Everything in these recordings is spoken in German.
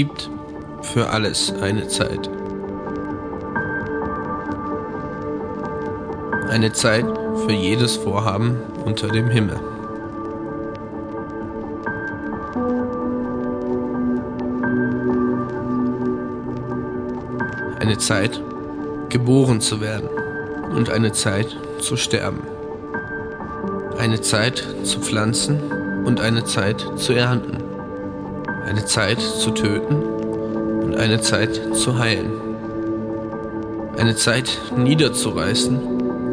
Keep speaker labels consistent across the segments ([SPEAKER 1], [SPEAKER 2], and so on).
[SPEAKER 1] gibt für alles eine Zeit. Eine Zeit für jedes Vorhaben unter dem Himmel. Eine Zeit, geboren zu werden und eine Zeit zu sterben. Eine Zeit zu pflanzen und eine Zeit zu ernten. Eine Zeit zu töten und eine Zeit zu heilen. Eine Zeit niederzureißen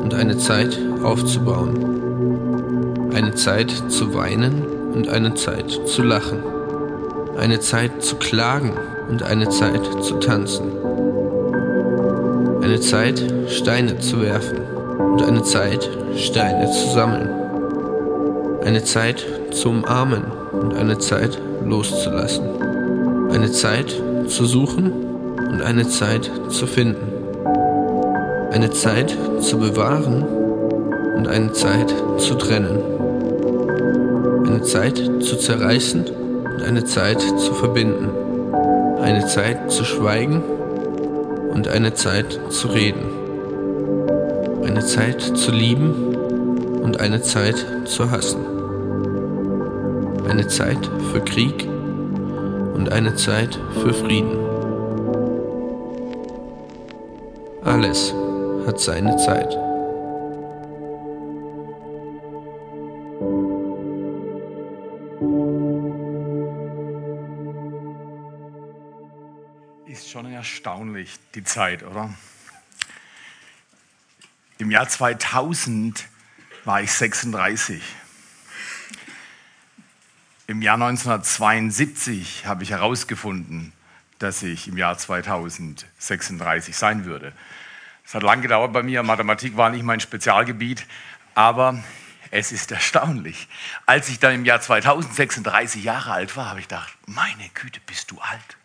[SPEAKER 1] und eine Zeit aufzubauen. Eine Zeit zu weinen und eine Zeit zu lachen. Eine Zeit zu klagen und eine Zeit zu tanzen. Eine Zeit Steine zu werfen und eine Zeit Steine zu sammeln. Eine Zeit zu umarmen und eine Zeit loszulassen. Eine Zeit zu suchen und eine Zeit zu finden. Eine Zeit zu bewahren und eine Zeit zu trennen. Eine Zeit zu zerreißen und eine Zeit zu verbinden. Eine Zeit zu schweigen und eine Zeit zu reden. Eine Zeit zu lieben und eine Zeit zu hassen eine Zeit für Krieg und eine Zeit für Frieden. Alles hat seine Zeit.
[SPEAKER 2] Ist schon erstaunlich, die Zeit, oder? Im Jahr 2000 war ich 36. Im Jahr 1972 habe ich herausgefunden, dass ich im Jahr 2036 sein würde. Es hat lange gedauert bei mir, Mathematik war nicht mein Spezialgebiet, aber es ist erstaunlich. Als ich dann im Jahr 2036 Jahre alt war, habe ich gedacht, meine Güte, bist du alt.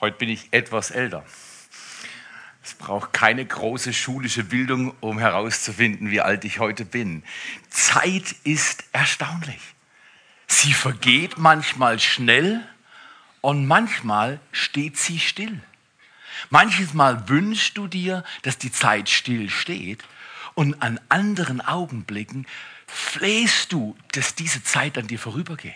[SPEAKER 2] Heute bin ich etwas älter. Es braucht keine große schulische Bildung, um herauszufinden, wie alt ich heute bin. Zeit ist erstaunlich. Sie vergeht manchmal schnell und manchmal steht sie still. Manches Mal wünschst du dir, dass die Zeit still steht und an anderen Augenblicken flehst du, dass diese Zeit an dir vorübergeht.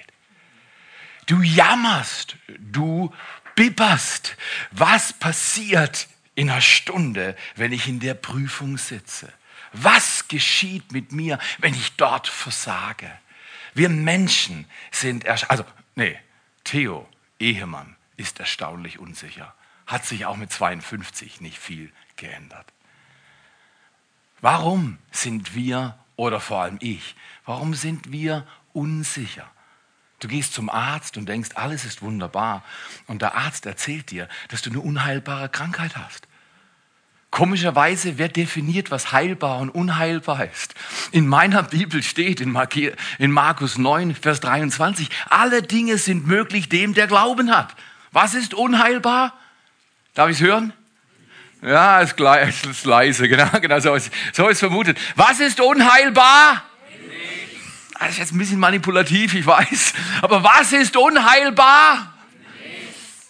[SPEAKER 2] Du jammerst, du bibberst. Was passiert in einer Stunde, wenn ich in der Prüfung sitze? Was geschieht mit mir, wenn ich dort versage? Wir Menschen sind, also, nee, Theo, Ehemann, ist erstaunlich unsicher. Hat sich auch mit 52 nicht viel geändert. Warum sind wir, oder vor allem ich, warum sind wir unsicher? Du gehst zum Arzt und denkst, alles ist wunderbar. Und der Arzt erzählt dir, dass du eine unheilbare Krankheit hast. Komischerweise, wer definiert, was heilbar und unheilbar ist? In meiner Bibel steht in Markus 9, Vers 23, alle Dinge sind möglich dem, der Glauben hat. Was ist unheilbar? Darf ich es hören? Ja, ist, leise, genau, genau so ist, so ist vermutet. Was ist unheilbar? Das ist jetzt ein bisschen manipulativ, ich weiß. Aber was ist unheilbar?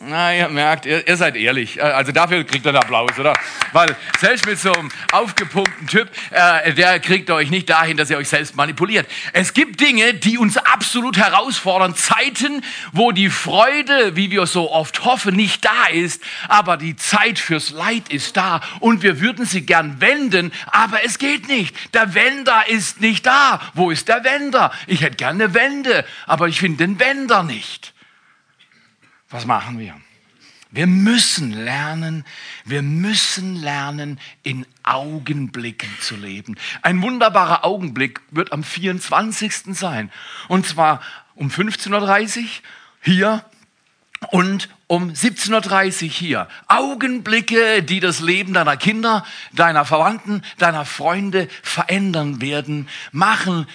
[SPEAKER 2] Na, ihr merkt, ihr, ihr, seid ehrlich. Äh, also dafür kriegt ihr einen Applaus, oder? Weil selbst mit so einem aufgepumpten Typ, äh, der kriegt euch nicht dahin, dass ihr euch selbst manipuliert. Es gibt Dinge, die uns absolut herausfordern. Zeiten, wo die Freude, wie wir so oft hoffen, nicht da ist, aber die Zeit fürs Leid ist da und wir würden sie gern wenden, aber es geht nicht. Der Wender ist nicht da. Wo ist der Wender? Ich hätte gerne eine Wende, aber ich finde den Wender nicht. Was machen wir? Wir müssen lernen, wir müssen lernen, in Augenblicken zu leben. Ein wunderbarer Augenblick wird am 24. sein. Und zwar um 15.30 Uhr hier und um 17.30 Uhr hier. Augenblicke, die das Leben deiner Kinder, deiner Verwandten, deiner Freunde verändern werden, machen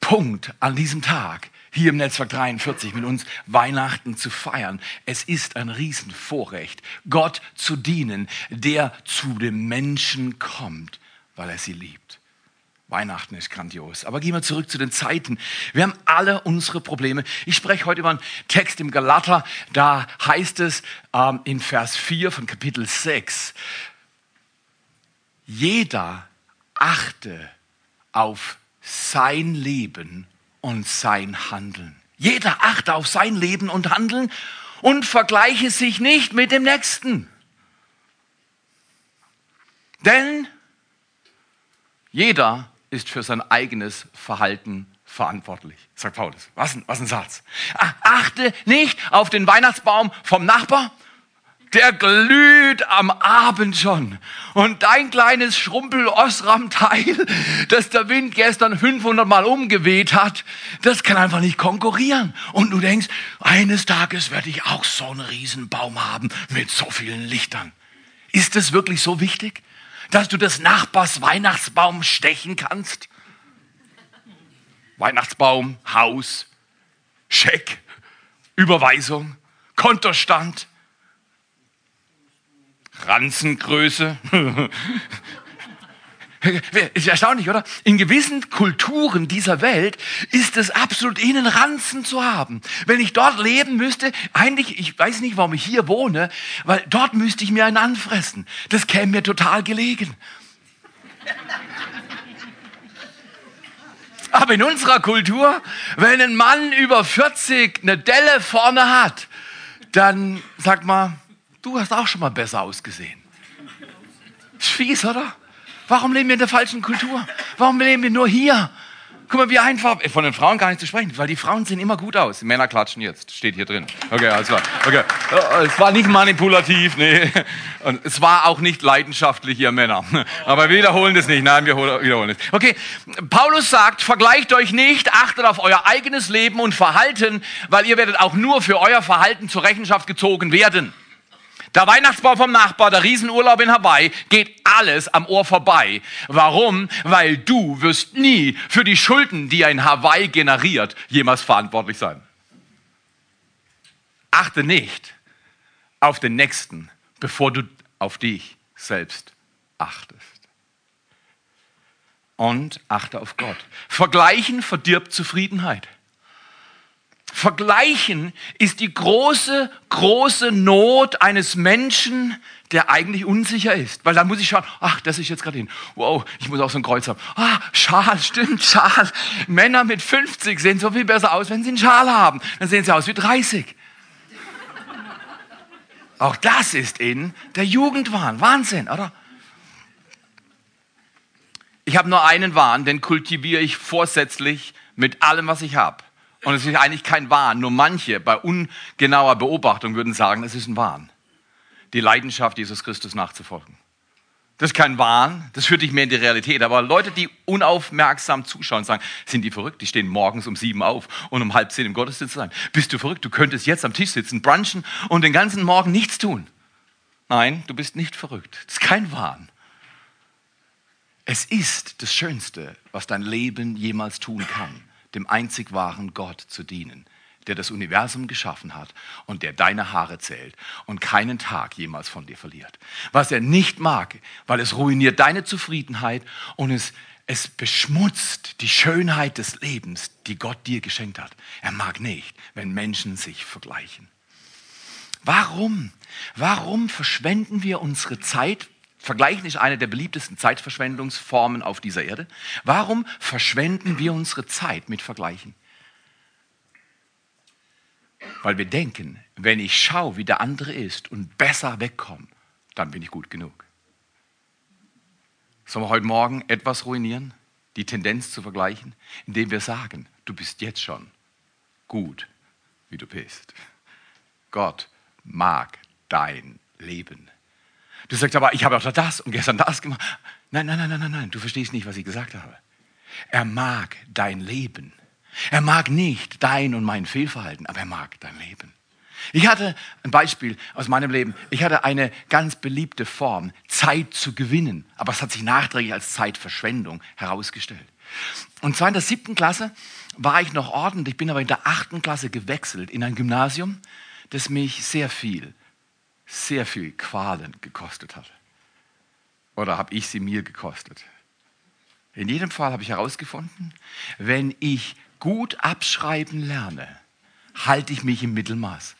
[SPEAKER 2] Punkt an diesem Tag hier im Netzwerk 43 mit uns Weihnachten zu feiern. Es ist ein Riesenvorrecht, Gott zu dienen, der zu dem Menschen kommt, weil er sie liebt, Weihnachten ist grandios. Aber gehen wir zurück zu den Zeiten. Wir haben alle unsere Probleme. Ich spreche heute über einen Text im Galater. Da heißt es ähm, in Vers 4 von Kapitel 6, jeder achte auf sein Leben und sein Handeln. Jeder achte auf sein Leben und Handeln und vergleiche sich nicht mit dem Nächsten. Denn jeder ist für sein eigenes Verhalten verantwortlich, sagt Paulus. Was ein, was ein Satz. Achte nicht auf den Weihnachtsbaum vom Nachbar. Der glüht am Abend schon. Und dein kleines Schrumpel-Osram-Teil, das der Wind gestern 500 Mal umgeweht hat, das kann einfach nicht konkurrieren. Und du denkst, eines Tages werde ich auch so einen Riesenbaum haben mit so vielen Lichtern. Ist das wirklich so wichtig? dass du des Nachbars Weihnachtsbaum stechen kannst? Weihnachtsbaum, Haus, Scheck, Überweisung, Kontostand, Ranzengröße. Ist erstaunlich, oder? In gewissen Kulturen dieser Welt ist es absolut ihnen Ranzen zu haben. Wenn ich dort leben müsste, eigentlich, ich weiß nicht, warum ich hier wohne, weil dort müsste ich mir einen anfressen. Das käme mir total gelegen. Aber in unserer Kultur, wenn ein Mann über 40 eine Delle vorne hat, dann sagt man, du hast auch schon mal besser ausgesehen. Ist fies, oder? Warum leben wir in der falschen Kultur? Warum leben wir nur hier? Guck mal, wie einfach, von den Frauen gar nicht zu sprechen, weil die Frauen sehen immer gut aus. Die Männer klatschen jetzt, steht hier drin. Okay, klar. Okay. Es war nicht manipulativ, nee. Und es war auch nicht leidenschaftlich, ihr Männer. Aber wir wiederholen das nicht. Nein, wir wiederholen es. Okay, Paulus sagt, vergleicht euch nicht, achtet auf euer eigenes Leben und Verhalten, weil ihr werdet auch nur für euer Verhalten zur Rechenschaft gezogen werden. Der Weihnachtsbaum vom Nachbar, der Riesenurlaub in Hawaii, geht alles am Ohr vorbei. Warum? Weil du wirst nie für die Schulden, die ein Hawaii generiert, jemals verantwortlich sein. Achte nicht auf den Nächsten, bevor du auf dich selbst achtest. Und achte auf Gott. Vergleichen verdirbt Zufriedenheit. Vergleichen ist die große, große Not eines Menschen, der eigentlich unsicher ist. Weil da muss ich schauen, ach, das ist jetzt gerade hin. Wow, ich muss auch so ein Kreuz haben. Ah, Schal, stimmt, Schal. Männer mit 50 sehen so viel besser aus, wenn sie einen Schal haben. Dann sehen sie aus wie 30. Auch das ist in der Jugendwahn. Wahnsinn, oder? Ich habe nur einen Wahn, den kultiviere ich vorsätzlich mit allem, was ich habe. Und es ist eigentlich kein Wahn. Nur manche bei ungenauer Beobachtung würden sagen, es ist ein Wahn. Die Leidenschaft, Jesus Christus nachzufolgen. Das ist kein Wahn, das führt dich mehr in die Realität. Aber Leute, die unaufmerksam zuschauen, sagen, sind die verrückt? Die stehen morgens um sieben auf und um halb zehn im Gottesdienst sein. Bist du verrückt? Du könntest jetzt am Tisch sitzen, brunchen und den ganzen Morgen nichts tun. Nein, du bist nicht verrückt. Das ist kein Wahn. Es ist das Schönste, was dein Leben jemals tun kann dem einzig wahren Gott zu dienen, der das Universum geschaffen hat und der deine Haare zählt und keinen Tag jemals von dir verliert. Was er nicht mag, weil es ruiniert deine Zufriedenheit und es, es beschmutzt die Schönheit des Lebens, die Gott dir geschenkt hat. Er mag nicht, wenn Menschen sich vergleichen. Warum? Warum verschwenden wir unsere Zeit Vergleichen ist eine der beliebtesten Zeitverschwendungsformen auf dieser Erde. Warum verschwenden wir unsere Zeit mit Vergleichen? Weil wir denken, wenn ich schaue, wie der andere ist und besser wegkomme, dann bin ich gut genug. Sollen wir heute Morgen etwas ruinieren? Die Tendenz zu vergleichen, indem wir sagen, du bist jetzt schon gut, wie du bist. Gott mag dein Leben. Du sagst aber, ich habe auch das und gestern das gemacht. Nein, nein, nein, nein, nein, nein, du verstehst nicht, was ich gesagt habe. Er mag dein Leben. Er mag nicht dein und mein Fehlverhalten, aber er mag dein Leben. Ich hatte ein Beispiel aus meinem Leben. Ich hatte eine ganz beliebte Form, Zeit zu gewinnen, aber es hat sich nachträglich als Zeitverschwendung herausgestellt. Und zwar in der siebten Klasse war ich noch ordentlich, bin aber in der achten Klasse gewechselt in ein Gymnasium, das mich sehr viel sehr viel Qualen gekostet hat. Oder habe ich sie mir gekostet? In jedem Fall habe ich herausgefunden, wenn ich gut abschreiben lerne, halte ich mich im Mittelmaß.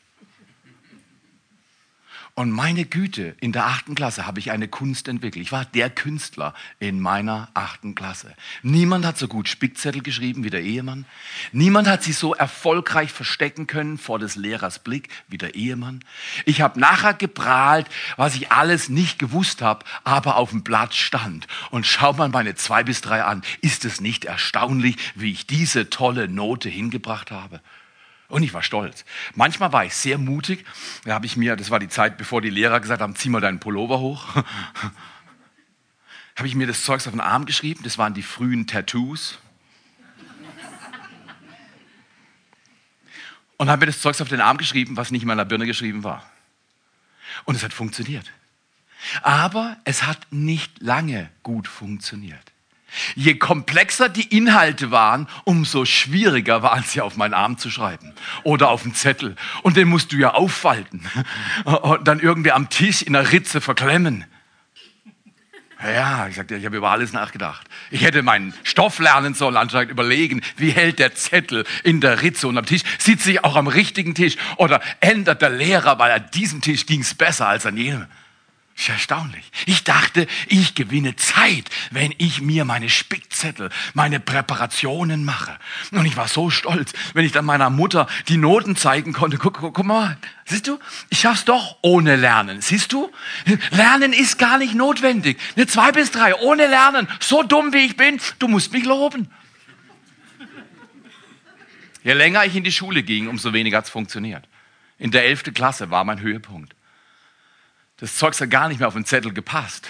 [SPEAKER 2] Und meine Güte, in der achten Klasse habe ich eine Kunst entwickelt. Ich war der Künstler in meiner achten Klasse. Niemand hat so gut Spickzettel geschrieben wie der Ehemann. Niemand hat sich so erfolgreich verstecken können vor des Lehrers Blick wie der Ehemann. Ich habe nachher geprahlt, was ich alles nicht gewusst habe, aber auf dem Blatt stand. Und schau mal meine zwei bis drei an. Ist es nicht erstaunlich, wie ich diese tolle Note hingebracht habe? Und ich war stolz. Manchmal war ich sehr mutig. Da habe ich mir, das war die Zeit, bevor die Lehrer gesagt haben, zieh mal deinen Pullover hoch. habe ich mir das Zeugs auf den Arm geschrieben. Das waren die frühen Tattoos. Und habe mir das Zeugs auf den Arm geschrieben, was nicht in meiner Birne geschrieben war. Und es hat funktioniert. Aber es hat nicht lange gut funktioniert. Je komplexer die Inhalte waren, umso schwieriger waren sie auf meinen Arm zu schreiben oder auf den Zettel. Und den musst du ja auffalten und dann irgendwie am Tisch in der Ritze verklemmen. Ja, ich sagte, ich habe über alles nachgedacht. Ich hätte meinen Stoff lernen sollen, anscheinend überlegen, wie hält der Zettel in der Ritze und am Tisch. Sitze ich auch am richtigen Tisch oder ändert der Lehrer, weil an diesem Tisch ging es besser als an jenem. Ist erstaunlich. Ich dachte, ich gewinne Zeit, wenn ich mir meine Spickzettel, meine Präparationen mache. Und ich war so stolz, wenn ich dann meiner Mutter die Noten zeigen konnte. Guck, guck, guck mal, siehst du, ich schaff's doch ohne Lernen. Siehst du? Lernen ist gar nicht notwendig. Eine zwei bis drei ohne Lernen. So dumm wie ich bin, du musst mich loben. Je länger ich in die Schule ging, umso weniger hat's funktioniert. In der elften Klasse war mein Höhepunkt. Das Zeug hat gar nicht mehr auf den Zettel gepasst.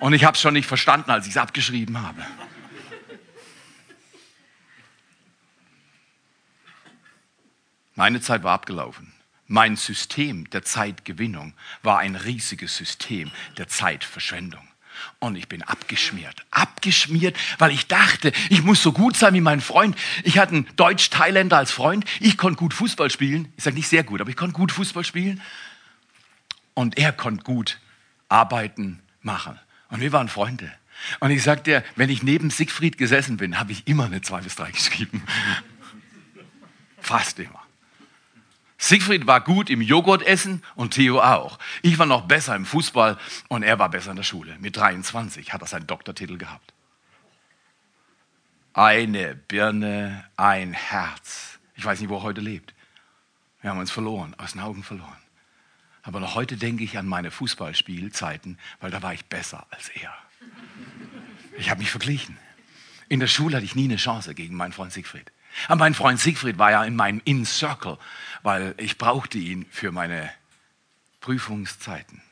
[SPEAKER 2] Und ich habe es schon nicht verstanden, als ich es abgeschrieben habe. Meine Zeit war abgelaufen. Mein System der Zeitgewinnung war ein riesiges System der Zeitverschwendung. Und ich bin abgeschmiert, abgeschmiert, weil ich dachte, ich muss so gut sein wie mein Freund. Ich hatte einen Deutsch-Thailänder als Freund. Ich konnte gut Fußball spielen. Ich sage nicht sehr gut, aber ich konnte gut Fußball spielen und er konnte gut arbeiten, machen. Und wir waren Freunde. Und ich sagte dir, wenn ich neben Siegfried gesessen bin, habe ich immer eine 2 bis 3 geschrieben. Fast immer. Siegfried war gut im Joghurtessen und Theo auch. Ich war noch besser im Fußball und er war besser in der Schule. Mit 23 hat er seinen Doktortitel gehabt. Eine Birne, ein Herz. Ich weiß nicht, wo er heute lebt. Wir haben uns verloren, aus den Augen verloren. Aber noch heute denke ich an meine Fußballspielzeiten, weil da war ich besser als er. Ich habe mich verglichen. In der Schule hatte ich nie eine Chance gegen meinen Freund Siegfried. Aber mein Freund Siegfried war ja in meinem In Circle, weil ich brauchte ihn für meine Prüfungszeiten.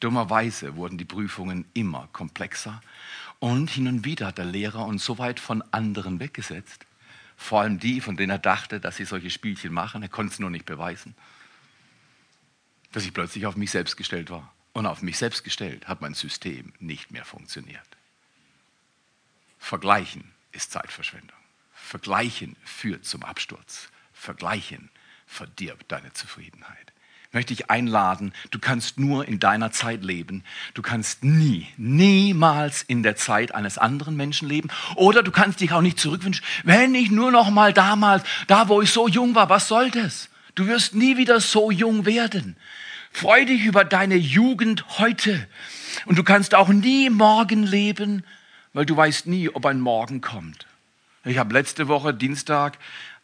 [SPEAKER 2] Dummerweise wurden die Prüfungen immer komplexer und hin und wieder hat der Lehrer uns so weit von anderen weggesetzt, vor allem die, von denen er dachte, dass sie solche Spielchen machen. Er konnte es nur nicht beweisen dass ich plötzlich auf mich selbst gestellt war. Und auf mich selbst gestellt hat mein System nicht mehr funktioniert. Vergleichen ist Zeitverschwendung. Vergleichen führt zum Absturz. Vergleichen verdirbt deine Zufriedenheit. Ich möchte dich einladen, du kannst nur in deiner Zeit leben. Du kannst nie, niemals in der Zeit eines anderen Menschen leben. Oder du kannst dich auch nicht zurückwünschen, wenn ich nur noch mal damals, da wo ich so jung war, was soll das? Du wirst nie wieder so jung werden. Freu dich über deine Jugend heute. Und du kannst auch nie morgen leben, weil du weißt nie, ob ein Morgen kommt. Ich habe letzte Woche Dienstag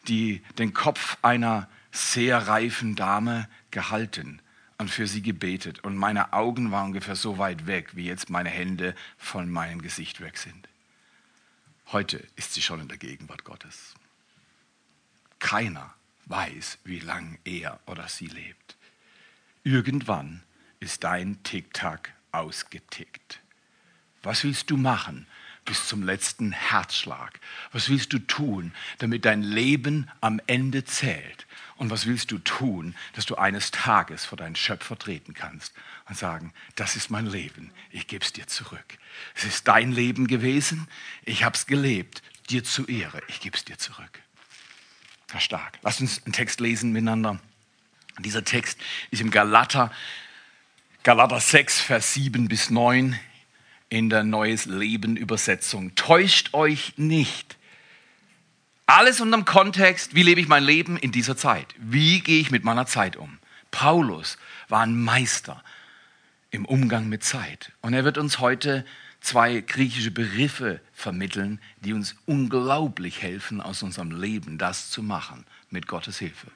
[SPEAKER 2] die, den Kopf einer sehr reifen Dame gehalten und für sie gebetet. Und meine Augen waren ungefähr so weit weg, wie jetzt meine Hände von meinem Gesicht weg sind. Heute ist sie schon in der Gegenwart Gottes. Keiner weiß, wie lang er oder sie lebt. Irgendwann ist dein Tick-Tack ausgetickt. Was willst du machen bis zum letzten Herzschlag? Was willst du tun, damit dein Leben am Ende zählt? Und was willst du tun, dass du eines Tages vor deinen Schöpfer treten kannst und sagen, das ist mein Leben, ich gebe es dir zurück. Es ist dein Leben gewesen, ich habe es gelebt, dir zu Ehre, ich gebe es dir zurück. Ja, stark. Lass uns einen Text lesen miteinander. Dieser Text ist im Galater, Galater 6, Vers 7 bis 9. in der Neues Leben Übersetzung. Täuscht euch nicht. Alles unterm Kontext, wie lebe ich mein Leben in dieser Zeit? Wie gehe ich mit meiner Zeit um? Paulus war ein Meister im Umgang mit Zeit. Und er wird uns heute zwei griechische Begriffe vermitteln, die uns unglaublich helfen, aus unserem Leben das zu machen, mit Gottes Hilfe,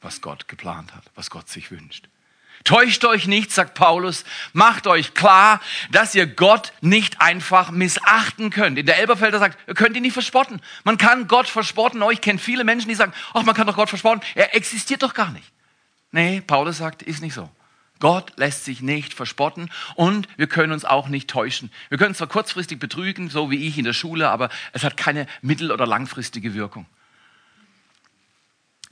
[SPEAKER 2] was Gott geplant hat, was Gott sich wünscht. Täuscht euch nicht, sagt Paulus, macht euch klar, dass ihr Gott nicht einfach missachten könnt. In der Elberfelder sagt, ihr könnt ihn nicht verspotten. Man kann Gott verspotten. Oh, ich kenne viele Menschen, die sagen, ach, man kann doch Gott verspotten. Er existiert doch gar nicht. Nee, Paulus sagt, ist nicht so. Gott lässt sich nicht verspotten und wir können uns auch nicht täuschen. Wir können zwar kurzfristig betrügen, so wie ich in der Schule, aber es hat keine mittel- oder langfristige Wirkung.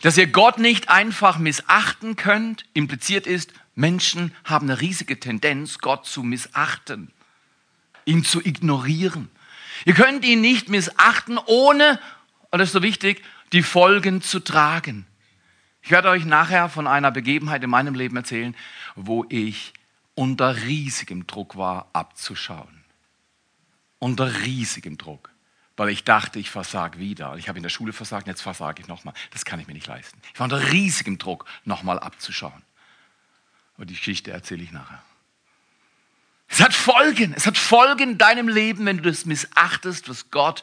[SPEAKER 2] Dass ihr Gott nicht einfach missachten könnt, impliziert ist, Menschen haben eine riesige Tendenz, Gott zu missachten, ihn zu ignorieren. Ihr könnt ihn nicht missachten, ohne, und das ist so wichtig, die Folgen zu tragen. Ich werde euch nachher von einer Begebenheit in meinem Leben erzählen, wo ich unter riesigem Druck war, abzuschauen. Unter riesigem Druck weil ich dachte, ich versage wieder. Ich habe in der Schule versagt, jetzt versage ich nochmal. Das kann ich mir nicht leisten. Ich war unter riesigem Druck, nochmal abzuschauen. Und die Geschichte erzähle ich nachher. Es hat Folgen. Es hat Folgen in deinem Leben, wenn du das missachtest, was Gott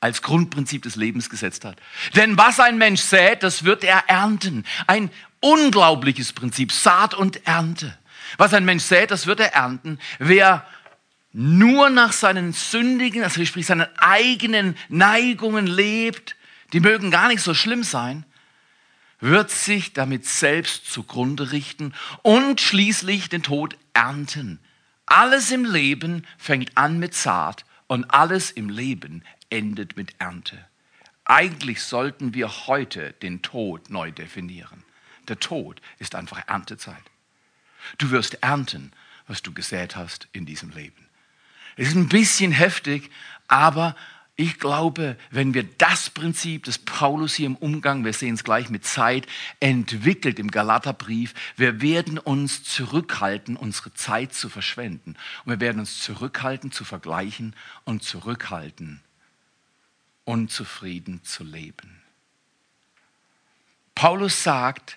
[SPEAKER 2] als Grundprinzip des Lebens gesetzt hat. Denn was ein Mensch sät, das wird er ernten. Ein unglaubliches Prinzip, Saat und Ernte. Was ein Mensch sät, das wird er ernten. Wer nur nach seinen sündigen, also sprich seinen eigenen Neigungen lebt, die mögen gar nicht so schlimm sein, wird sich damit selbst zugrunde richten und schließlich den Tod ernten. Alles im Leben fängt an mit Saat und alles im Leben endet mit Ernte. Eigentlich sollten wir heute den Tod neu definieren. Der Tod ist einfach Erntezeit. Du wirst ernten, was du gesät hast in diesem Leben. Es ist ein bisschen heftig, aber ich glaube, wenn wir das Prinzip des Paulus hier im Umgang, wir sehen es gleich mit Zeit, entwickelt im Galaterbrief, wir werden uns zurückhalten, unsere Zeit zu verschwenden. Und wir werden uns zurückhalten, zu vergleichen und zurückhalten, unzufrieden zu leben. Paulus sagt,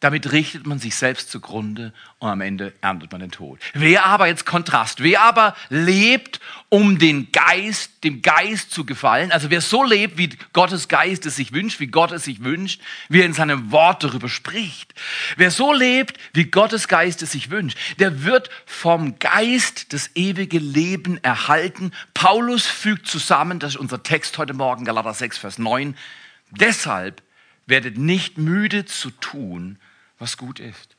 [SPEAKER 2] damit richtet man sich selbst zugrunde und am Ende erntet man den Tod. Wer aber jetzt Kontrast, wer aber lebt, um den Geist, dem Geist zu gefallen, also wer so lebt, wie Gottes Geist es sich wünscht, wie Gott es sich wünscht, wie er in seinem Wort darüber spricht, wer so lebt, wie Gottes Geist es sich wünscht, der wird vom Geist das ewige Leben erhalten. Paulus fügt zusammen, das ist unser Text heute Morgen, Galater 6, Vers 9, deshalb werdet nicht müde zu tun, was gut ist.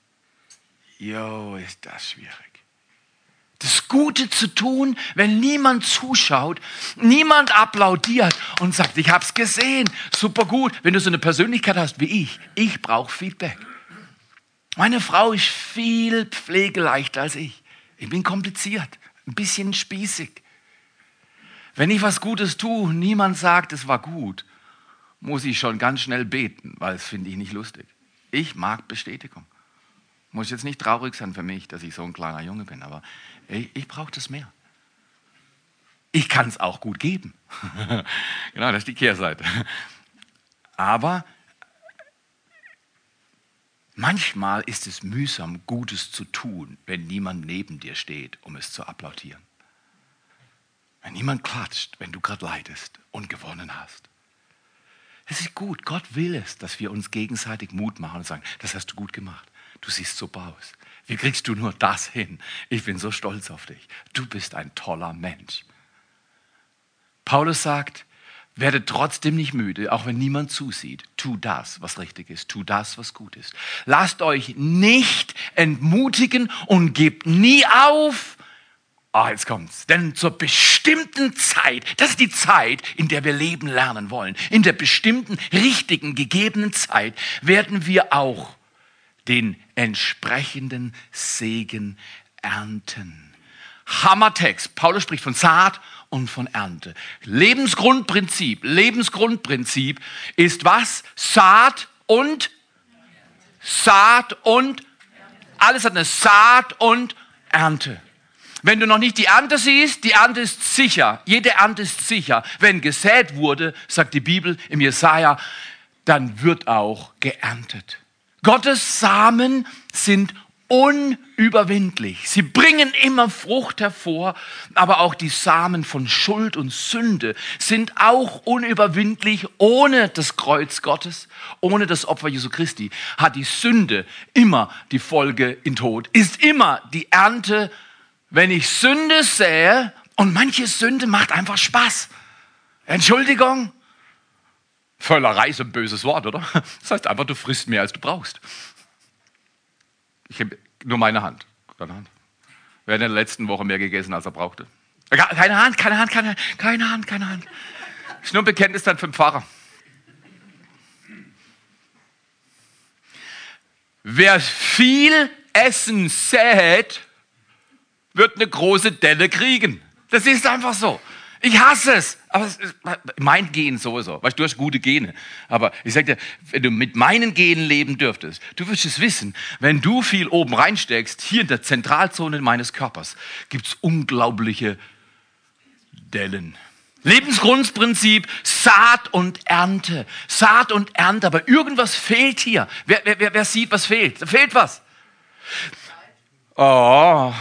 [SPEAKER 2] Jo, ist das schwierig. Das Gute zu tun, wenn niemand zuschaut, niemand applaudiert und sagt, ich hab's gesehen, super gut. Wenn du so eine Persönlichkeit hast wie ich, ich brauche Feedback. Meine Frau ist viel pflegeleichter als ich. Ich bin kompliziert, ein bisschen spießig. Wenn ich was Gutes tue, niemand sagt, es war gut, muss ich schon ganz schnell beten, weil es finde ich nicht lustig. Ich mag Bestätigung. Muss jetzt nicht traurig sein für mich, dass ich so ein kleiner Junge bin, aber ich, ich brauche das mehr. Ich kann es auch gut geben. genau, das ist die Kehrseite. Aber manchmal ist es mühsam, Gutes zu tun, wenn niemand neben dir steht, um es zu applaudieren. Wenn niemand klatscht, wenn du gerade leidest und gewonnen hast. Es ist gut. Gott will es, dass wir uns gegenseitig Mut machen und sagen, das hast du gut gemacht. Du siehst super aus. Wie kriegst du nur das hin? Ich bin so stolz auf dich. Du bist ein toller Mensch. Paulus sagt, werde trotzdem nicht müde, auch wenn niemand zusieht. Tu das, was richtig ist. Tu das, was gut ist. Lasst euch nicht entmutigen und gebt nie auf, Ah, jetzt kommt's. Denn zur bestimmten Zeit, das ist die Zeit, in der wir leben lernen wollen, in der bestimmten, richtigen, gegebenen Zeit werden wir auch den entsprechenden Segen ernten. Hammertext. Paulus spricht von Saat und von Ernte. Lebensgrundprinzip, Lebensgrundprinzip ist was? Saat und Saat und alles hat eine Saat und Ernte. Wenn du noch nicht die Ernte siehst, die Ernte ist sicher. Jede Ernte ist sicher. Wenn gesät wurde, sagt die Bibel im Jesaja, dann wird auch geerntet. Gottes Samen sind unüberwindlich. Sie bringen immer Frucht hervor, aber auch die Samen von Schuld und Sünde sind auch unüberwindlich. Ohne das Kreuz Gottes, ohne das Opfer Jesu Christi hat die Sünde immer die Folge in Tod, ist immer die Ernte, wenn ich Sünde sähe und manche Sünde macht einfach Spaß. Entschuldigung, Völlerei ist ein böses Wort, oder? Das heißt einfach, du frisst mehr, als du brauchst. Ich habe nur meine Hand. Keine Hand. Wer hat in der letzten Woche mehr gegessen, als er brauchte? Keine Hand, keine Hand, keine, keine Hand, keine Hand. Ist nur ein Bekenntnis dann für den Pfarrer. Wer viel Essen sät, wird eine große Delle kriegen. Das ist einfach so. Ich hasse es. Aber mein Gen sowieso. Weißt du, du hast gute Gene. Aber ich sag dir, wenn du mit meinen Genen leben dürftest, du wirst es wissen, wenn du viel oben reinsteckst, hier in der Zentralzone meines Körpers, gibt es unglaubliche Dellen. Lebensgrundprinzip, Saat und Ernte. Saat und Ernte, aber irgendwas fehlt hier. Wer, wer, wer sieht, was fehlt? Da fehlt was. Oh,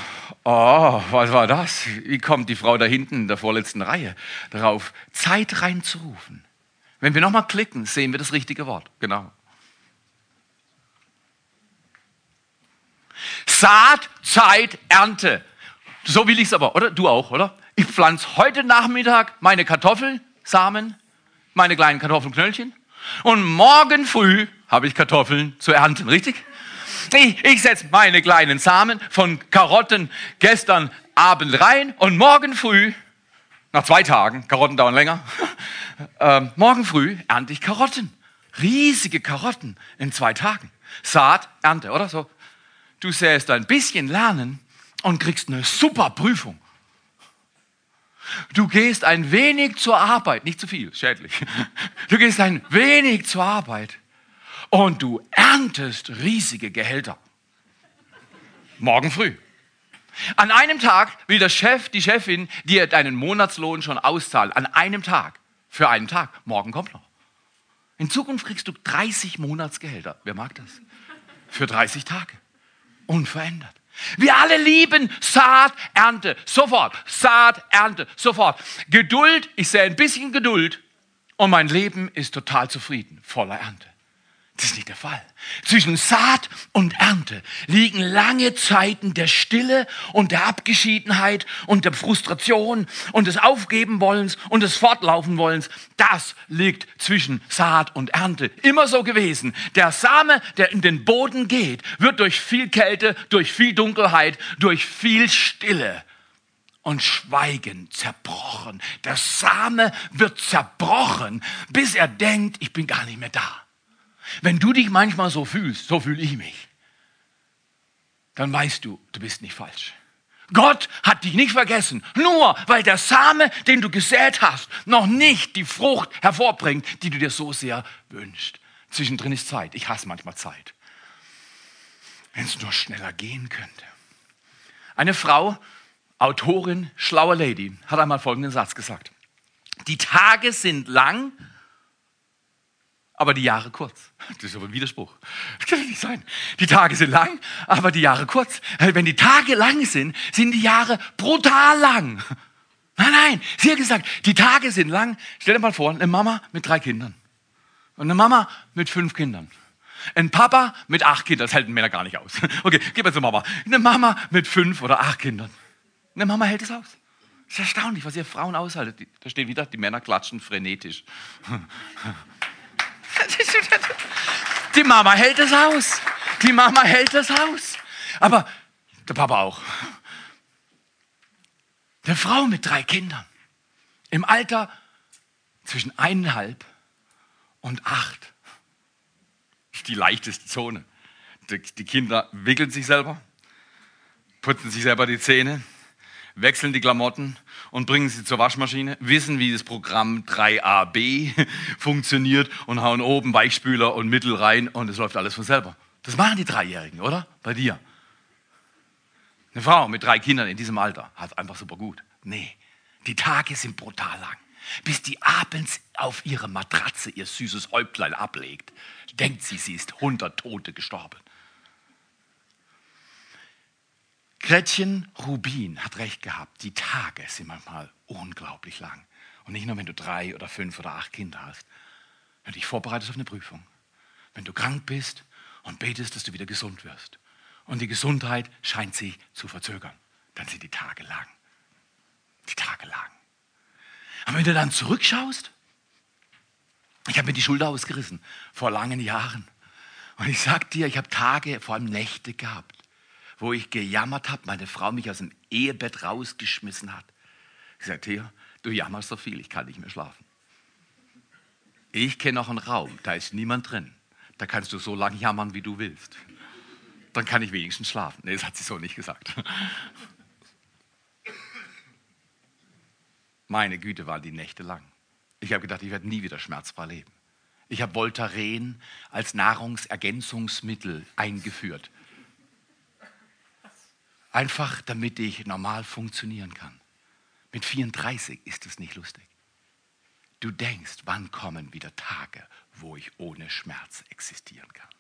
[SPEAKER 2] Oh, was war das? Wie kommt die Frau da hinten in der vorletzten Reihe darauf, Zeit reinzurufen? Wenn wir nochmal klicken, sehen wir das richtige Wort. Genau. Saat, Zeit, Ernte. So will ich es aber, oder? Du auch, oder? Ich pflanze heute Nachmittag meine Kartoffelsamen, meine kleinen Kartoffelknöllchen. Und morgen früh habe ich Kartoffeln zu ernten, richtig? Ich, ich setze meine kleinen Samen von Karotten gestern Abend rein und morgen früh, nach zwei Tagen, Karotten dauern länger, äh, morgen früh ernte ich Karotten. Riesige Karotten in zwei Tagen. Saat, Ernte, oder so? Du säst ein bisschen lernen und kriegst eine super Prüfung. Du gehst ein wenig zur Arbeit, nicht zu viel, schädlich. Du gehst ein wenig zur Arbeit und du erntest riesige Gehälter. Morgen früh. An einem Tag will der Chef, die Chefin dir deinen Monatslohn schon auszahlen. An einem Tag. Für einen Tag. Morgen kommt noch. In Zukunft kriegst du 30 Monatsgehälter. Wer mag das? Für 30 Tage. Unverändert. Wir alle lieben Saat, Ernte. Sofort. Saat, Ernte. Sofort. Geduld. Ich sehe ein bisschen Geduld. Und mein Leben ist total zufrieden. Voller Ernte. Das ist nicht der Fall. Zwischen Saat und Ernte liegen lange Zeiten der Stille und der Abgeschiedenheit und der Frustration und des Aufgebenwollens und des Fortlaufenwollens. Das liegt zwischen Saat und Ernte. Immer so gewesen. Der Same, der in den Boden geht, wird durch viel Kälte, durch viel Dunkelheit, durch viel Stille und Schweigen zerbrochen. Der Same wird zerbrochen, bis er denkt, ich bin gar nicht mehr da. Wenn du dich manchmal so fühlst, so fühle ich mich, dann weißt du, du bist nicht falsch. Gott hat dich nicht vergessen, nur weil der Same, den du gesät hast, noch nicht die Frucht hervorbringt, die du dir so sehr wünschst. Zwischendrin ist Zeit. Ich hasse manchmal Zeit. Wenn es nur schneller gehen könnte. Eine Frau, Autorin, schlaue Lady, hat einmal folgenden Satz gesagt. Die Tage sind lang, aber die Jahre kurz. Das ist aber ein Widerspruch. Das kann nicht sein. Die Tage sind lang, aber die Jahre kurz. Wenn die Tage lang sind, sind die Jahre brutal lang. Nein, nein, sie hat gesagt, die Tage sind lang. Stell dir mal vor, eine Mama mit drei Kindern. Und eine Mama mit fünf Kindern. Ein Papa mit acht Kindern, das halten Männer gar nicht aus. Okay, gib mal zur Mama. Eine Mama mit fünf oder acht Kindern. Eine Mama hält es aus. Das ist erstaunlich, was ihr Frauen aushaltet. Da steht wieder, die Männer klatschen frenetisch. Die Mama hält es aus. Die Mama hält es aus. Aber der Papa auch. Eine Frau mit drei Kindern. Im Alter zwischen eineinhalb und acht. Die leichteste Zone. Die Kinder wickeln sich selber, putzen sich selber die Zähne, wechseln die Klamotten und bringen sie zur Waschmaschine, wissen, wie das Programm 3AB funktioniert und hauen oben Weichspüler und Mittel rein und es läuft alles von selber. Das machen die Dreijährigen, oder? Bei dir. Eine Frau mit drei Kindern in diesem Alter hat einfach super gut. Nee, die Tage sind brutal lang. Bis die abends auf ihre Matratze ihr süßes Häuptlein ablegt, denkt sie, sie ist hundert Tote gestorben. Gretchen Rubin hat recht gehabt, die Tage sind manchmal unglaublich lang. Und nicht nur, wenn du drei oder fünf oder acht Kinder hast. Wenn du dich vorbereitest auf eine Prüfung. Wenn du krank bist und betest, dass du wieder gesund wirst. Und die Gesundheit scheint sich zu verzögern. Dann sind die Tage lang. Die Tage lang. Aber wenn du dann zurückschaust, ich habe mir die Schulter ausgerissen vor langen Jahren. Und ich sag dir, ich habe Tage, vor allem Nächte gehabt, wo ich gejammert habe, meine Frau mich aus dem Ehebett rausgeschmissen hat. Ich sagte, hier, du jammerst so viel, ich kann nicht mehr schlafen. Ich kenne noch einen Raum, da ist niemand drin. Da kannst du so lange jammern, wie du willst. Dann kann ich wenigstens schlafen. Nee, das hat sie so nicht gesagt. Meine Güte, waren die Nächte lang. Ich habe gedacht, ich werde nie wieder schmerzfrei leben. Ich habe Voltaren als Nahrungsergänzungsmittel eingeführt. Einfach damit ich normal funktionieren kann. Mit 34 ist es nicht lustig. Du denkst, wann kommen wieder Tage, wo ich ohne Schmerz existieren kann.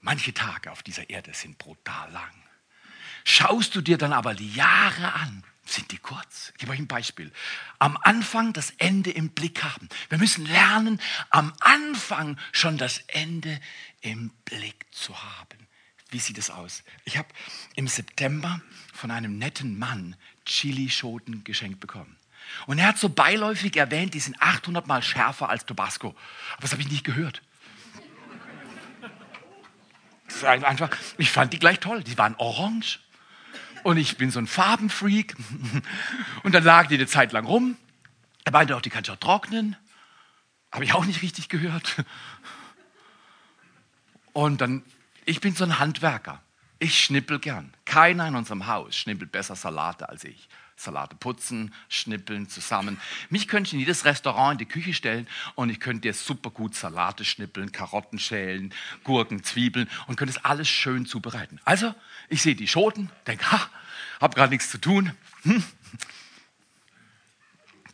[SPEAKER 2] Manche Tage auf dieser Erde sind brutal lang. Schaust du dir dann aber die Jahre an, sind die kurz. Ich gebe euch ein Beispiel. Am Anfang das Ende im Blick haben. Wir müssen lernen, am Anfang schon das Ende im Blick zu haben. Wie sieht es aus? Ich habe im September von einem netten Mann Chilischoten geschenkt bekommen. Und er hat so beiläufig erwähnt, die sind 800 Mal schärfer als Tabasco. Aber das habe ich nicht gehört. Einfach, ich fand die gleich toll. Die waren orange. Und ich bin so ein Farbenfreak. Und dann lag die eine Zeit lang rum. Er meinte auch, die kannst du auch trocknen. Habe ich auch nicht richtig gehört. Und dann, ich bin so ein Handwerker. Ich schnippel gern. Keiner in unserem Haus schnippelt besser Salate als ich. Salate putzen, schnippeln zusammen. Mich könnte ich in jedes Restaurant in die Küche stellen und ich könnte dir super gut Salate schnippeln, Karotten schälen, Gurken, Zwiebeln und könnte es alles schön zubereiten. Also, ich sehe die Schoten, denke, ha, hab gerade nichts zu tun. Hm.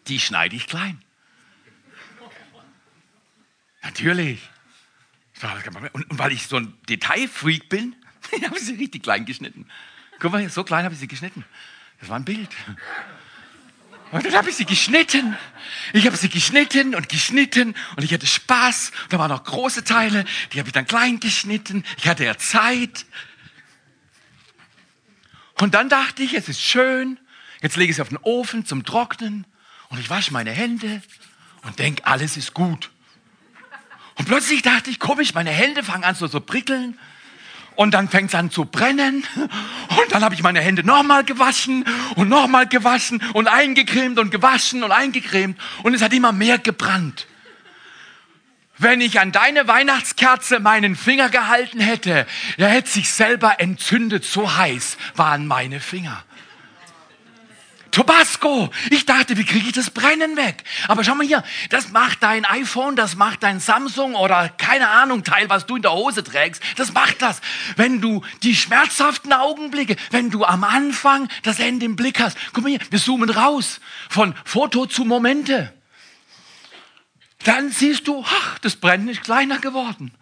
[SPEAKER 2] Die schneide ich klein. Natürlich. Und, weil ich so ein Detailfreak bin, habe ich sie richtig klein geschnitten. Guck mal, so klein habe ich sie geschnitten. Das war ein Bild. Und dann habe ich sie geschnitten. Ich habe sie geschnitten und geschnitten und ich hatte Spaß. Da waren noch große Teile, die habe ich dann klein geschnitten. Ich hatte ja Zeit. Und dann dachte ich, es ist schön. Jetzt lege ich es auf den Ofen zum Trocknen und ich wasche meine Hände und denke, alles ist gut. Und plötzlich dachte ich, komisch, meine Hände fangen an so zu prickeln und dann fängt es an zu brennen und dann habe ich meine Hände nochmal gewaschen und nochmal gewaschen und eingecremt und gewaschen und eingecremt und es hat immer mehr gebrannt. Wenn ich an deine Weihnachtskerze meinen Finger gehalten hätte, er hätte sich selber entzündet, so heiß waren meine Finger. Tabasco. Ich dachte, wie kriege ich das Brennen weg? Aber schau mal hier, das macht dein iPhone, das macht dein Samsung oder keine Ahnung, Teil, was du in der Hose trägst. Das macht das. Wenn du die schmerzhaften Augenblicke, wenn du am Anfang das Ende im Blick hast. Guck mal hier, wir zoomen raus von Foto zu Momente. Dann siehst du, ach, das Brennen ist kleiner geworden.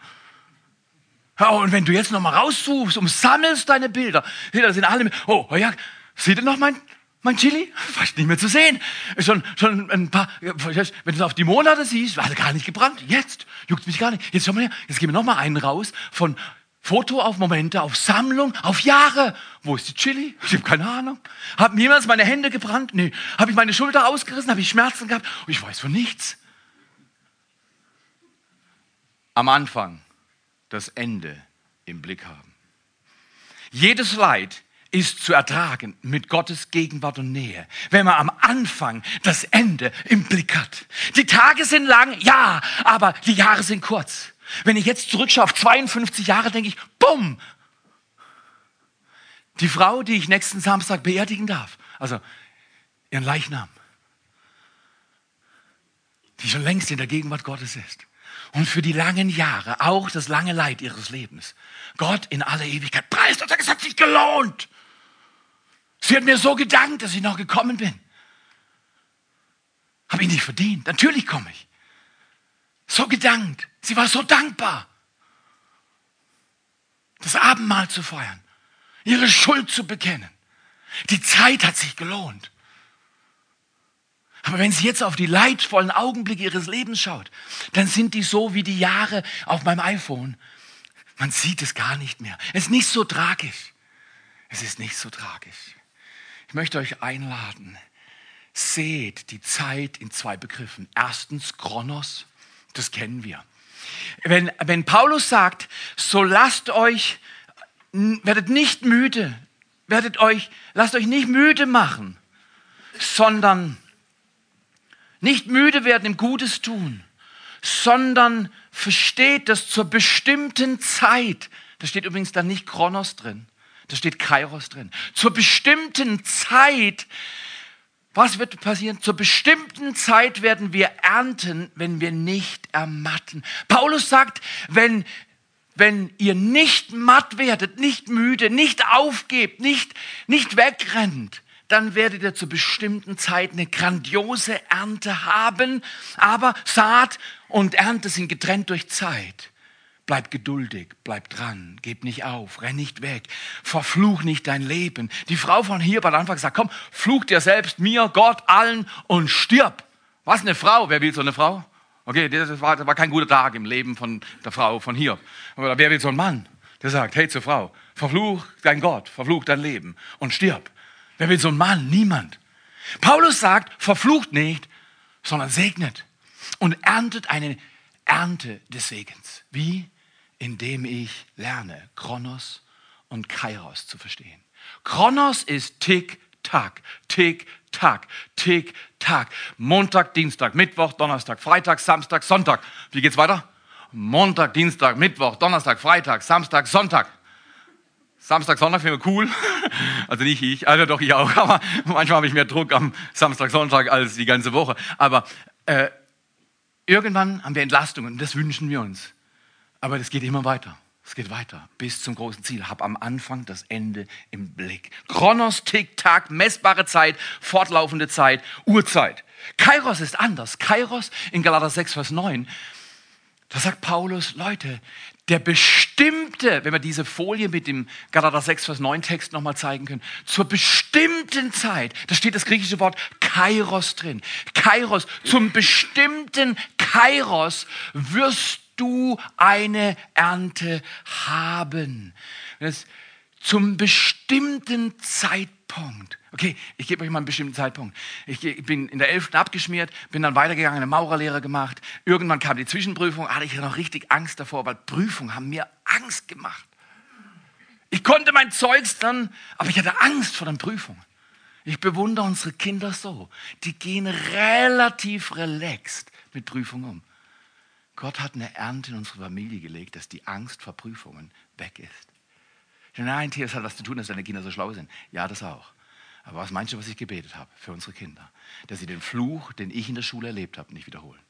[SPEAKER 2] und wenn du jetzt nochmal raussuchst und sammelst deine Bilder, da sind alle, oh, oh ja, seht ihr noch mein, mein Chili, fast nicht mehr zu sehen. Schon, schon ein paar, wenn du es auf die Monate siehst, war er gar nicht gebrannt. Jetzt juckt mich gar nicht. Jetzt schau mal her, jetzt gehen wir noch mal einen raus von Foto auf Momente, auf Sammlung, auf Jahre. Wo ist die Chili? Ich habe keine Ahnung. Haben jemals meine Hände gebrannt? Nee. Habe ich meine Schulter ausgerissen? Habe ich Schmerzen gehabt? Ich weiß von nichts. Am Anfang das Ende im Blick haben. Jedes Leid ist zu ertragen mit Gottes Gegenwart und Nähe, wenn man am Anfang das Ende im Blick hat. Die Tage sind lang, ja, aber die Jahre sind kurz. Wenn ich jetzt zurückschaue auf 52 Jahre, denke ich, bumm, die Frau, die ich nächsten Samstag beerdigen darf, also ihren Leichnam, die schon längst in der Gegenwart Gottes ist. und für die langen Jahre, auch das lange Leid ihres Lebens. Gott in aller Ewigkeit preist und sagt, es hat sich gelohnt. Sie hat mir so gedankt, dass ich noch gekommen bin. Habe ich nicht verdient. Natürlich komme ich. So gedankt. Sie war so dankbar. Das Abendmahl zu feiern. Ihre Schuld zu bekennen. Die Zeit hat sich gelohnt. Aber wenn sie jetzt auf die leidvollen Augenblicke ihres Lebens schaut, dann sind die so wie die Jahre auf meinem iPhone. Man sieht es gar nicht mehr. Es ist nicht so tragisch. Es ist nicht so tragisch. Ich möchte euch einladen. Seht die Zeit in zwei Begriffen. Erstens Chronos, das kennen wir. Wenn, wenn Paulus sagt, so lasst euch, werdet nicht müde, werdet euch, lasst euch nicht müde machen, sondern nicht müde werden im Gutes tun, sondern versteht, dass zur bestimmten Zeit, da steht übrigens dann nicht Kronos drin, da steht Kairos drin, zur bestimmten Zeit, was wird passieren? Zur bestimmten Zeit werden wir ernten, wenn wir nicht ermatten. Paulus sagt, wenn, wenn ihr nicht matt werdet, nicht müde, nicht aufgebt, nicht, nicht wegrennt, dann werdet ihr zur bestimmten Zeit eine grandiose Ernte haben. Aber Saat und Ernte sind getrennt durch Zeit. Bleib geduldig, bleib dran, gib nicht auf, renn nicht weg, verfluch nicht dein Leben. Die Frau von hier hat Anfang gesagt, komm, fluch dir selbst, mir, Gott, allen und stirb. Was eine Frau, wer will so eine Frau? Okay, das war, das war kein guter Tag im Leben von der Frau von hier. Aber wer will so einen Mann, der sagt, hey zur Frau, verfluch dein Gott, verfluch dein Leben und stirb. Wer will so einen Mann? Niemand. Paulus sagt, verflucht nicht, sondern segnet und erntet eine Ernte des Segens. Wie? Indem ich lerne, Kronos und Kairos zu verstehen. Kronos ist Tick, Tack, Tick, Tack, Tick, Tack. Montag, Dienstag, Mittwoch, Donnerstag, Freitag, Samstag, Sonntag. Wie geht's weiter? Montag, Dienstag, Mittwoch, Donnerstag, Freitag, Samstag, Sonntag. Samstag, Sonntag finde ich cool. Also nicht ich, also doch ich auch, aber manchmal habe ich mehr Druck am Samstag, Sonntag als die ganze Woche. Aber äh, irgendwann haben wir Entlastungen und das wünschen wir uns. Aber das geht immer weiter. Es geht weiter bis zum großen Ziel. Hab am Anfang das Ende im Blick. Chronos, Tick-Tack, messbare Zeit, fortlaufende Zeit, Uhrzeit. Kairos ist anders. Kairos in Galater 6, Vers 9 da sagt Paulus, Leute, der bestimmte, wenn wir diese Folie mit dem Galater 6, Vers 9 Text nochmal zeigen können, zur bestimmten Zeit, da steht das griechische Wort Kairos drin. Kairos, zum bestimmten Kairos wirst du eine Ernte haben. Das, zum bestimmten Zeitpunkt. Okay, ich gebe euch mal einen bestimmten Zeitpunkt. Ich bin in der 11. abgeschmiert, bin dann weitergegangen, eine Maurerlehre gemacht. Irgendwann kam die Zwischenprüfung, hatte ich noch richtig Angst davor, weil Prüfungen haben mir Angst gemacht. Ich konnte mein Zeugs dann, aber ich hatte Angst vor den Prüfungen. Ich bewundere unsere Kinder so. Die gehen relativ relaxed mit Prüfungen um. Gott hat eine Ernte in unsere Familie gelegt, dass die Angst vor Prüfungen weg ist. Nein, das hat was zu tun, dass deine Kinder so schlau sind. Ja, das auch. Aber was meinst du, was ich gebetet habe für unsere Kinder? Dass sie den Fluch, den ich in der Schule erlebt habe, nicht wiederholen.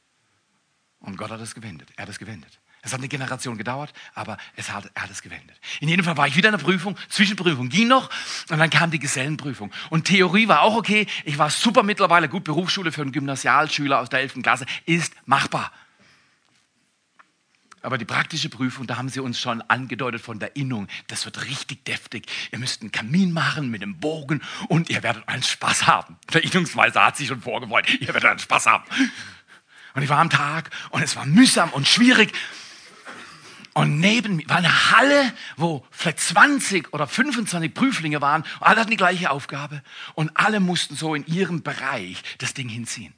[SPEAKER 2] Und Gott hat es gewendet. Er hat es gewendet. Es hat eine Generation gedauert, aber es hat, er hat es gewendet. In jedem Fall war ich wieder in der Prüfung, Zwischenprüfung ging noch und dann kam die Gesellenprüfung. Und Theorie war auch okay. Ich war super mittlerweile, gut, Berufsschule für einen Gymnasialschüler aus der 11. Klasse ist machbar. Aber die praktische Prüfung, da haben sie uns schon angedeutet von der Innung, das wird richtig deftig. Ihr müsst einen Kamin machen mit einem Bogen und ihr werdet einen Spaß haben. Der Innungsmeister hat sich schon vorgefreut, ihr werdet einen Spaß haben. Und ich war am Tag und es war mühsam und schwierig. Und neben mir war eine Halle, wo vielleicht 20 oder 25 Prüflinge waren. Alle hatten die gleiche Aufgabe. Und alle mussten so in ihrem Bereich das Ding hinziehen.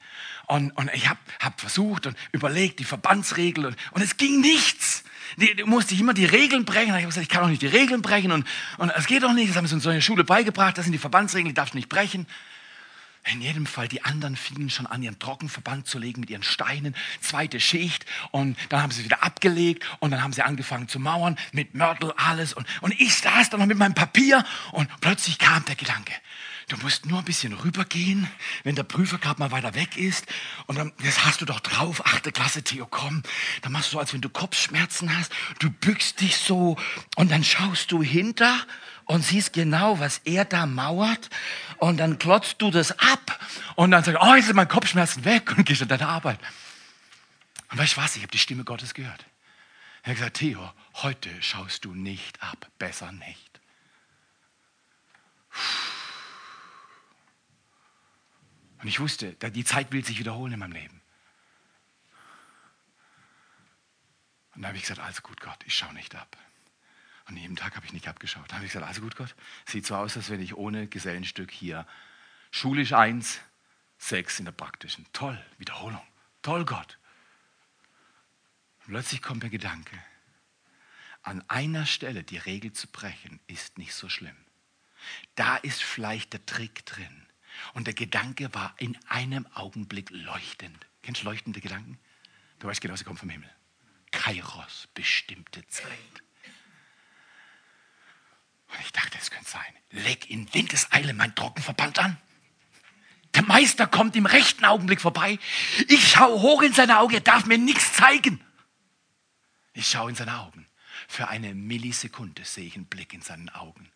[SPEAKER 2] Und, und ich habe hab versucht und überlegt, die Verbandsregeln. Und, und es ging nichts. Die, die musste ich immer die Regeln brechen. Ich habe gesagt, ich kann doch nicht die Regeln brechen. Und, und es geht doch nicht. Das haben sie uns in einer Schule beigebracht. Das sind die Verbandsregeln, die darfst du nicht brechen. In jedem Fall, die anderen fingen schon an, ihren Trockenverband zu legen mit ihren Steinen. Zweite Schicht. Und dann haben sie wieder abgelegt. Und dann haben sie angefangen zu mauern mit Mörtel, alles. Und, und ich saß da noch mit meinem Papier. Und plötzlich kam der Gedanke, Du musst nur ein bisschen rübergehen, wenn der Prüfer gerade mal weiter weg ist. Und dann, das hast du doch drauf, achte Klasse, Theo, komm. Dann machst du so, als wenn du Kopfschmerzen hast. Du bückst dich so und dann schaust du hinter und siehst genau, was er da mauert. Und dann klotzt du das ab und dann sagst du, oh, jetzt sind meine Kopfschmerzen weg und gehst an deine Arbeit. Und weißt du was? Ich habe die Stimme Gottes gehört. Er hat gesagt, Theo, heute schaust du nicht ab, besser nicht. Und ich wusste, die Zeit will sich wiederholen in meinem Leben. Und dann habe ich gesagt, alles gut, Gott, ich schaue nicht ab. Und jeden Tag habe ich nicht abgeschaut. Dann habe ich gesagt, also gut, Gott, sieht so aus, als wenn ich ohne Gesellenstück hier schulisch eins, sechs in der praktischen. Toll, Wiederholung. Toll, Gott. Und plötzlich kommt der Gedanke, an einer Stelle die Regel zu brechen, ist nicht so schlimm. Da ist vielleicht der Trick drin. Und der Gedanke war in einem Augenblick leuchtend. Kennst du leuchtende Gedanken? Du weißt genau, sie kommen vom Himmel. Kairos, bestimmte Zeit. Und ich dachte, es könnte sein. Leg in Windeseile mein Trockenverband an. Der Meister kommt im rechten Augenblick vorbei. Ich schaue hoch in seine Augen, er darf mir nichts zeigen. Ich schaue in seine Augen. Für eine Millisekunde sehe ich einen Blick in seinen Augen.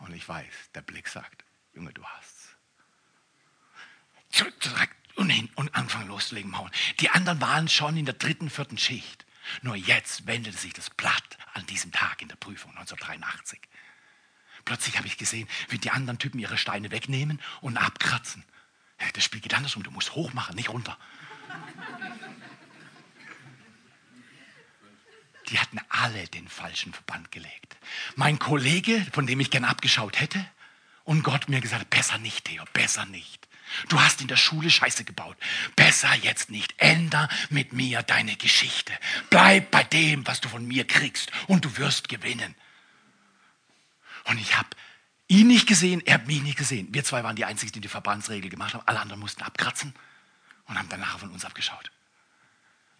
[SPEAKER 2] Und ich weiß, der Blick sagt, Junge, du hast's. Und hin und anfangen loszulegen, Mauern. Die anderen waren schon in der dritten, vierten Schicht. Nur jetzt wendete sich das Blatt an diesem Tag in der Prüfung 1983. Plötzlich habe ich gesehen, wie die anderen Typen ihre Steine wegnehmen und abkratzen. Das Spiel geht andersrum, du musst hoch machen, nicht runter. Die hatten alle den falschen Verband gelegt. Mein Kollege, von dem ich gern abgeschaut hätte, und Gott mir gesagt, besser nicht, Theo, besser nicht. Du hast in der Schule Scheiße gebaut. Besser jetzt nicht. Änder mit mir deine Geschichte. Bleib bei dem, was du von mir kriegst und du wirst gewinnen. Und ich habe ihn nicht gesehen, er hat mich nicht gesehen. Wir zwei waren die Einzigen, die die Verbandsregel gemacht haben. Alle anderen mussten abkratzen und haben danach von uns abgeschaut.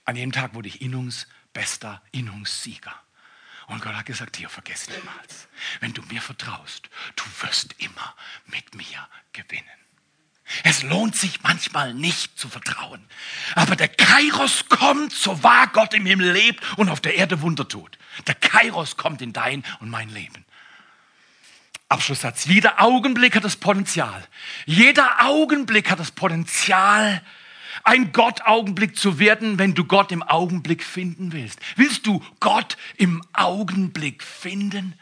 [SPEAKER 2] An jedem Tag wurde ich Innungsbester, Innungssieger. Und Gott hat gesagt, Theo, vergess niemals, wenn du mir vertraust, du wirst immer mit mir gewinnen. Es lohnt sich manchmal nicht zu vertrauen. Aber der Kairos kommt, so wahr Gott im Himmel lebt und auf der Erde Wunder tut. Der Kairos kommt in dein und mein Leben. Abschlusssatz. Jeder Augenblick hat das Potenzial. Jeder Augenblick hat das Potenzial, ein Gott-Augenblick zu werden, wenn du Gott im Augenblick finden willst. Willst du Gott im Augenblick finden?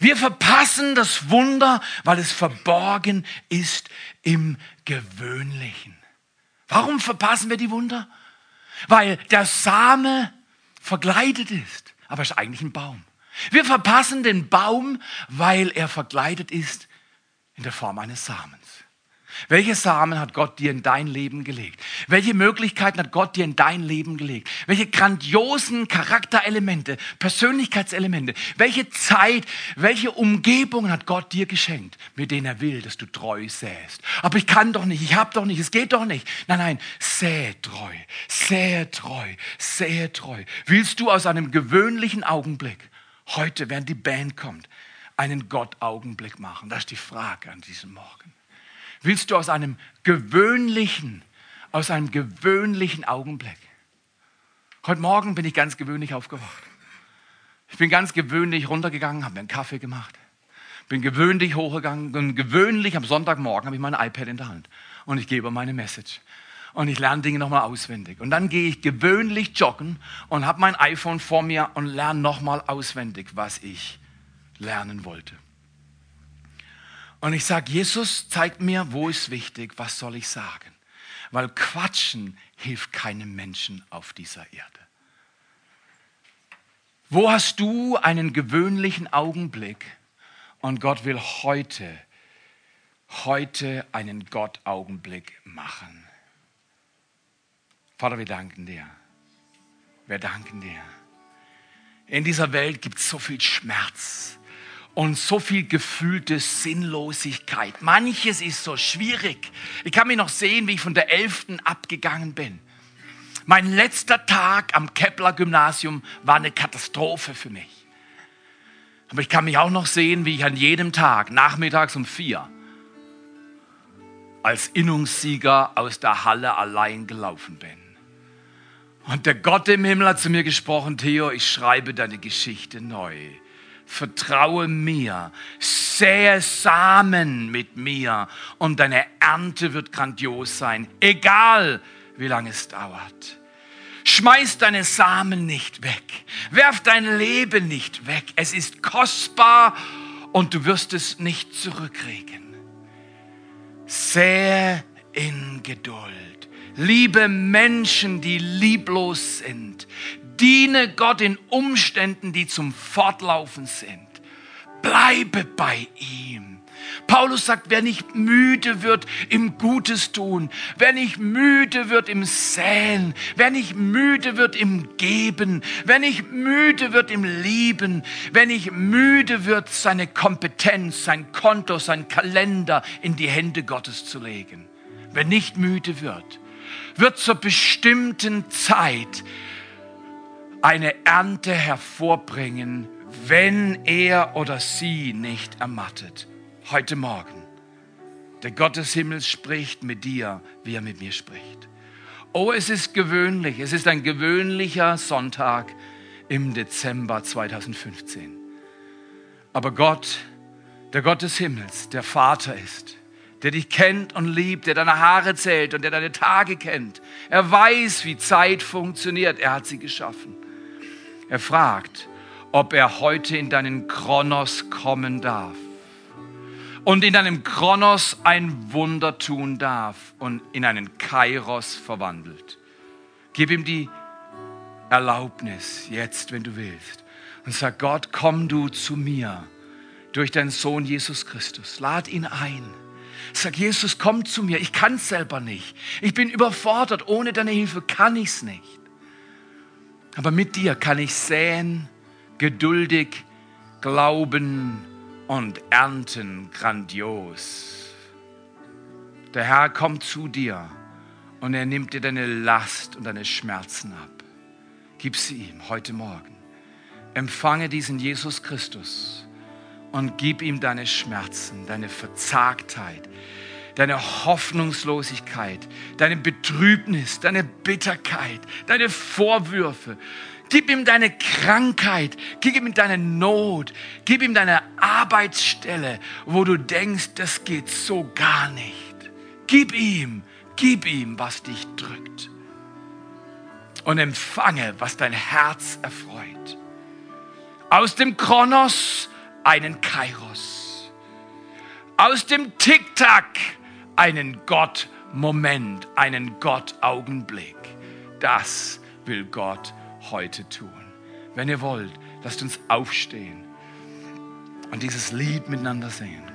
[SPEAKER 2] Wir verpassen das Wunder, weil es verborgen ist im Gewöhnlichen. Warum verpassen wir die Wunder? Weil der Same verkleidet ist, aber ist eigentlich ein Baum. Wir verpassen den Baum, weil er verkleidet ist in der Form eines Samens. Welche Samen hat Gott dir in dein Leben gelegt? Welche Möglichkeiten hat Gott dir in dein Leben gelegt? Welche grandiosen Charakterelemente, Persönlichkeitselemente, welche Zeit, welche Umgebungen hat Gott dir geschenkt, mit denen er will, dass du treu säst? Aber ich kann doch nicht, ich habe doch nicht, es geht doch nicht. Nein, nein, sähe treu, sähe treu, sähe treu. Willst du aus einem gewöhnlichen Augenblick heute, während die Band kommt, einen Gott-Augenblick machen? Das ist die Frage an diesem Morgen. Willst du aus einem gewöhnlichen, aus einem gewöhnlichen Augenblick? Heute Morgen bin ich ganz gewöhnlich aufgewacht. Ich bin ganz gewöhnlich runtergegangen, habe mir einen Kaffee gemacht, bin gewöhnlich hochgegangen und gewöhnlich am Sonntagmorgen habe ich mein iPad in der Hand und ich gebe meine Message und ich lerne Dinge nochmal auswendig. Und dann gehe ich gewöhnlich joggen und habe mein iPhone vor mir und lerne nochmal auswendig, was ich lernen wollte. Und ich sage, Jesus, zeig mir, wo ist wichtig, was soll ich sagen? Weil Quatschen hilft keinem Menschen auf dieser Erde. Wo hast du einen gewöhnlichen Augenblick und Gott will heute, heute einen Gott-Augenblick machen? Vater, wir danken dir. Wir danken dir. In dieser Welt gibt es so viel Schmerz und so viel gefühlte Sinnlosigkeit. Manches ist so schwierig. Ich kann mich noch sehen, wie ich von der 11. abgegangen bin. Mein letzter Tag am Kepler Gymnasium war eine Katastrophe für mich. Aber ich kann mich auch noch sehen, wie ich an jedem Tag, nachmittags um vier, als Innungssieger aus der Halle allein gelaufen bin. Und der Gott im Himmel hat zu mir gesprochen, Theo, ich schreibe deine Geschichte neu. Vertraue mir, sähe Samen mit mir und deine Ernte wird grandios sein, egal wie lange es dauert. Schmeiß deine Samen nicht weg. Werf dein Leben nicht weg. Es ist kostbar und du wirst es nicht zurückkriegen. Sähe in Geduld. Liebe Menschen, die lieblos sind. Diene Gott in Umständen, die zum Fortlaufen sind. Bleibe bei ihm. Paulus sagt, wer nicht müde wird im Gutes tun, wer nicht müde wird im Säen, wer nicht müde wird im Geben, wer nicht müde wird im Lieben, wer nicht müde wird, seine Kompetenz, sein Konto, sein Kalender in die Hände Gottes zu legen. Wer nicht müde wird, wird zur bestimmten Zeit eine Ernte hervorbringen, wenn er oder sie nicht ermattet. Heute Morgen, der Gott des Himmels spricht mit dir, wie er mit mir spricht. Oh, es ist gewöhnlich, es ist ein gewöhnlicher Sonntag im Dezember 2015. Aber Gott, der Gott des Himmels, der Vater ist, der dich kennt und liebt, der deine Haare zählt und der deine Tage kennt. Er weiß, wie Zeit funktioniert. Er hat sie geschaffen. Er fragt, ob er heute in deinen Kronos kommen darf und in deinem Kronos ein Wunder tun darf und in einen Kairos verwandelt. Gib ihm die Erlaubnis jetzt, wenn du willst, und sag Gott, komm du zu mir durch deinen Sohn Jesus Christus. Lad ihn ein. Sag Jesus, komm zu mir. Ich kann es selber nicht. Ich bin überfordert. Ohne deine Hilfe kann ich es nicht. Aber mit dir kann ich säen, geduldig glauben und ernten grandios. Der Herr kommt zu dir und er nimmt dir deine Last und deine Schmerzen ab. Gib sie ihm heute Morgen. Empfange diesen Jesus Christus und gib ihm deine Schmerzen, deine Verzagtheit, deine Hoffnungslosigkeit, deine Betrübnis, deine Bitterkeit, deine Vorwürfe. Gib ihm deine Krankheit, gib ihm deine Not, gib ihm deine Arbeitsstelle, wo du denkst, das geht so gar nicht. Gib ihm, gib ihm, was dich drückt. Und empfange, was dein Herz erfreut. Aus dem Kronos einen Kairos. Aus dem Tick-Tack einen Gott-Moment, einen Gott-Augenblick. Das will Gott heute tun. Wenn ihr wollt, lasst uns aufstehen und dieses Lied miteinander singen.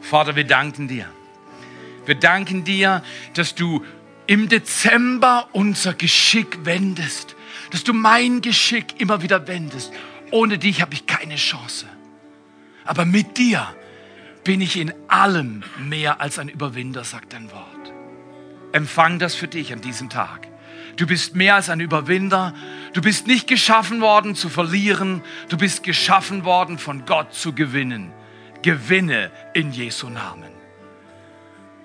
[SPEAKER 2] Vater, wir danken dir. Wir danken dir, dass du im Dezember unser Geschick wendest, dass du mein Geschick immer wieder wendest. Ohne dich habe ich keine Chance. Aber mit dir bin ich in allem mehr als ein Überwinder, sagt dein Wort. Empfang das für dich an diesem Tag. Du bist mehr als ein Überwinder. Du bist nicht geschaffen worden zu verlieren. Du bist geschaffen worden von Gott zu gewinnen. Gewinne in Jesu Namen.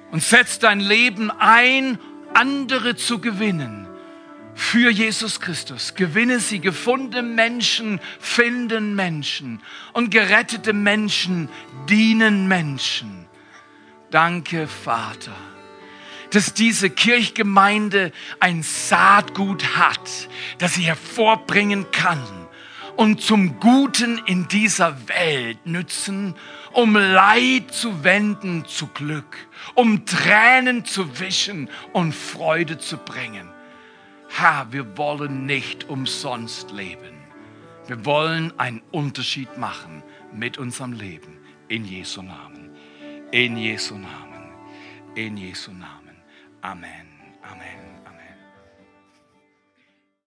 [SPEAKER 2] Und setz dein Leben ein, andere zu gewinnen für Jesus Christus. Gewinne sie. Gefundene Menschen finden Menschen. Und gerettete Menschen dienen Menschen. Danke, Vater dass diese Kirchgemeinde ein Saatgut hat, das sie hervorbringen kann und zum Guten in dieser Welt nützen, um Leid zu wenden zu Glück, um Tränen zu wischen und Freude zu bringen. Herr, wir wollen nicht umsonst leben. Wir wollen einen Unterschied machen mit unserem Leben. In Jesu Namen. In Jesu Namen. In Jesu Namen. Amen. Amen.